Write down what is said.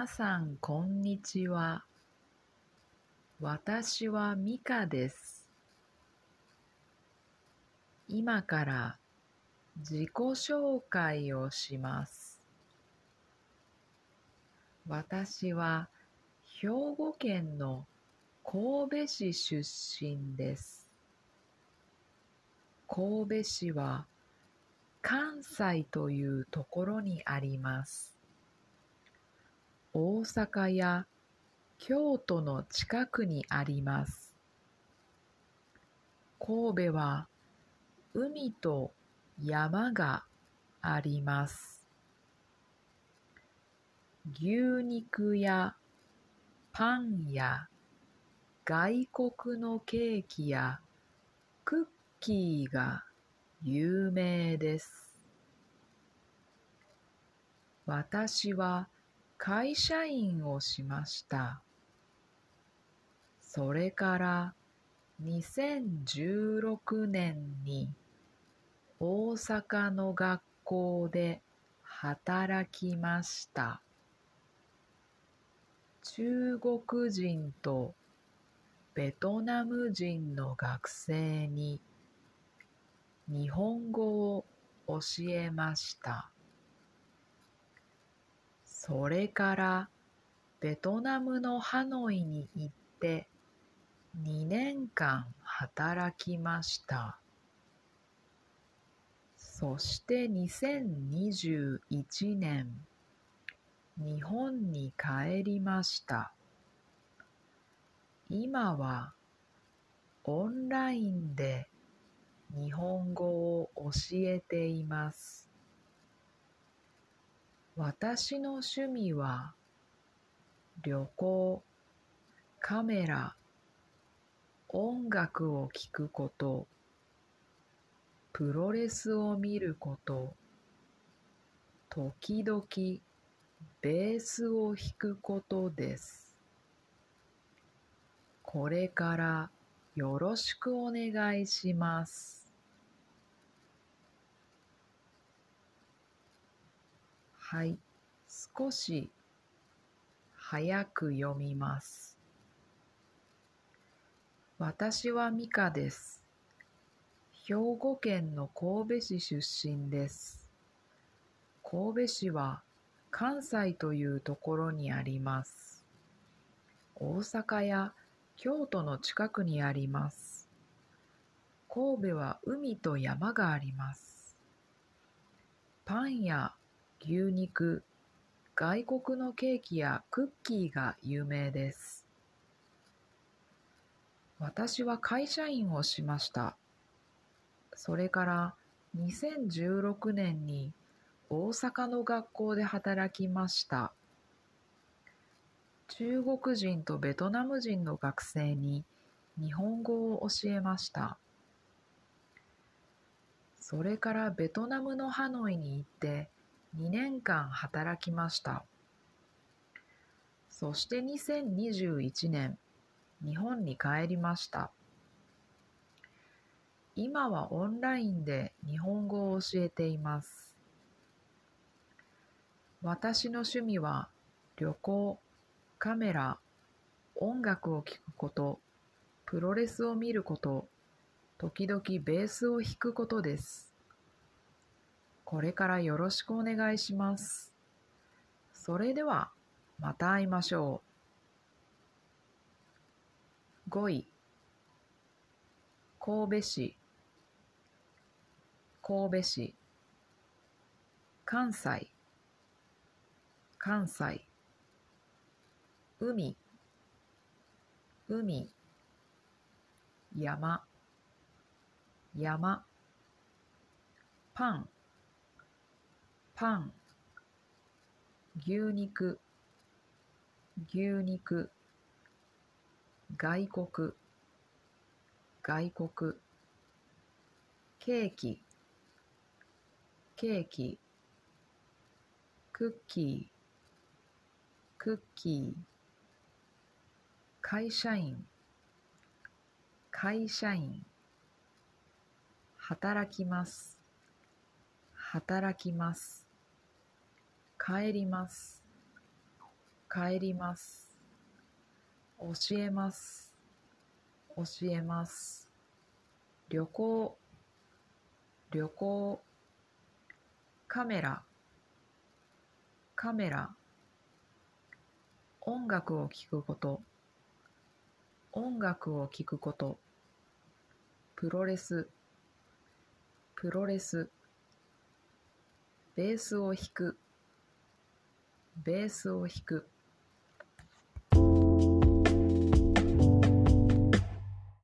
皆さん、こんにちは。私はミカです。今から自己紹介をします。私は兵庫県の神戸市出身です。神戸市は関西というところにあります。大阪や京都の近くにあります。神戸は海と山があります。牛肉やパンや外国のケーキやクッキーが有名です。私は会社員をしました。それから2016年に大阪の学校で働きました。中国人とベトナム人の学生に日本語を教えました。それからベトナムのハノイに行って2年間働きました。そして2021年、日本に帰りました。今はオンラインで日本語を教えています。私の趣味は旅行、カメラ、音楽を聴くこと、プロレスを見ること、時々ベースを弾くことです。これからよろしくお願いします。はい、少し早く読みます。私はミカです。兵庫県の神戸市出身です。神戸市は関西というところにあります。大阪や京都の近くにあります。神戸は海と山があります。パンや牛肉、外国のケーキやクッキーが有名です。私は会社員をしました。それから2016年に大阪の学校で働きました。中国人とベトナム人の学生に日本語を教えました。それからベトナムのハノイに行って年間働きました。そして2021年、日本に帰りました。今はオンラインで日本語を教えています。私の趣味は旅行、カメラ、音楽を聴くこと、プロレスを見ること、時々ベースを弾くことです。これからよろしくお願いします。それでは、また会いましょう。5位、神戸市、神戸市、関西、関西、海、海、山、山、パン、パン、牛肉、牛肉、外国、外国、ケーキ、ケーキ、クッキー、クッキー、会社員、会社員、働きます、働きます、帰ります、帰ります。教えます。教えます。旅行。旅行。カメラ。カメラ。音楽を聴くこと。音楽を聴くこと。プロレス。プロレス。ベースを弾く。ベースを弾く。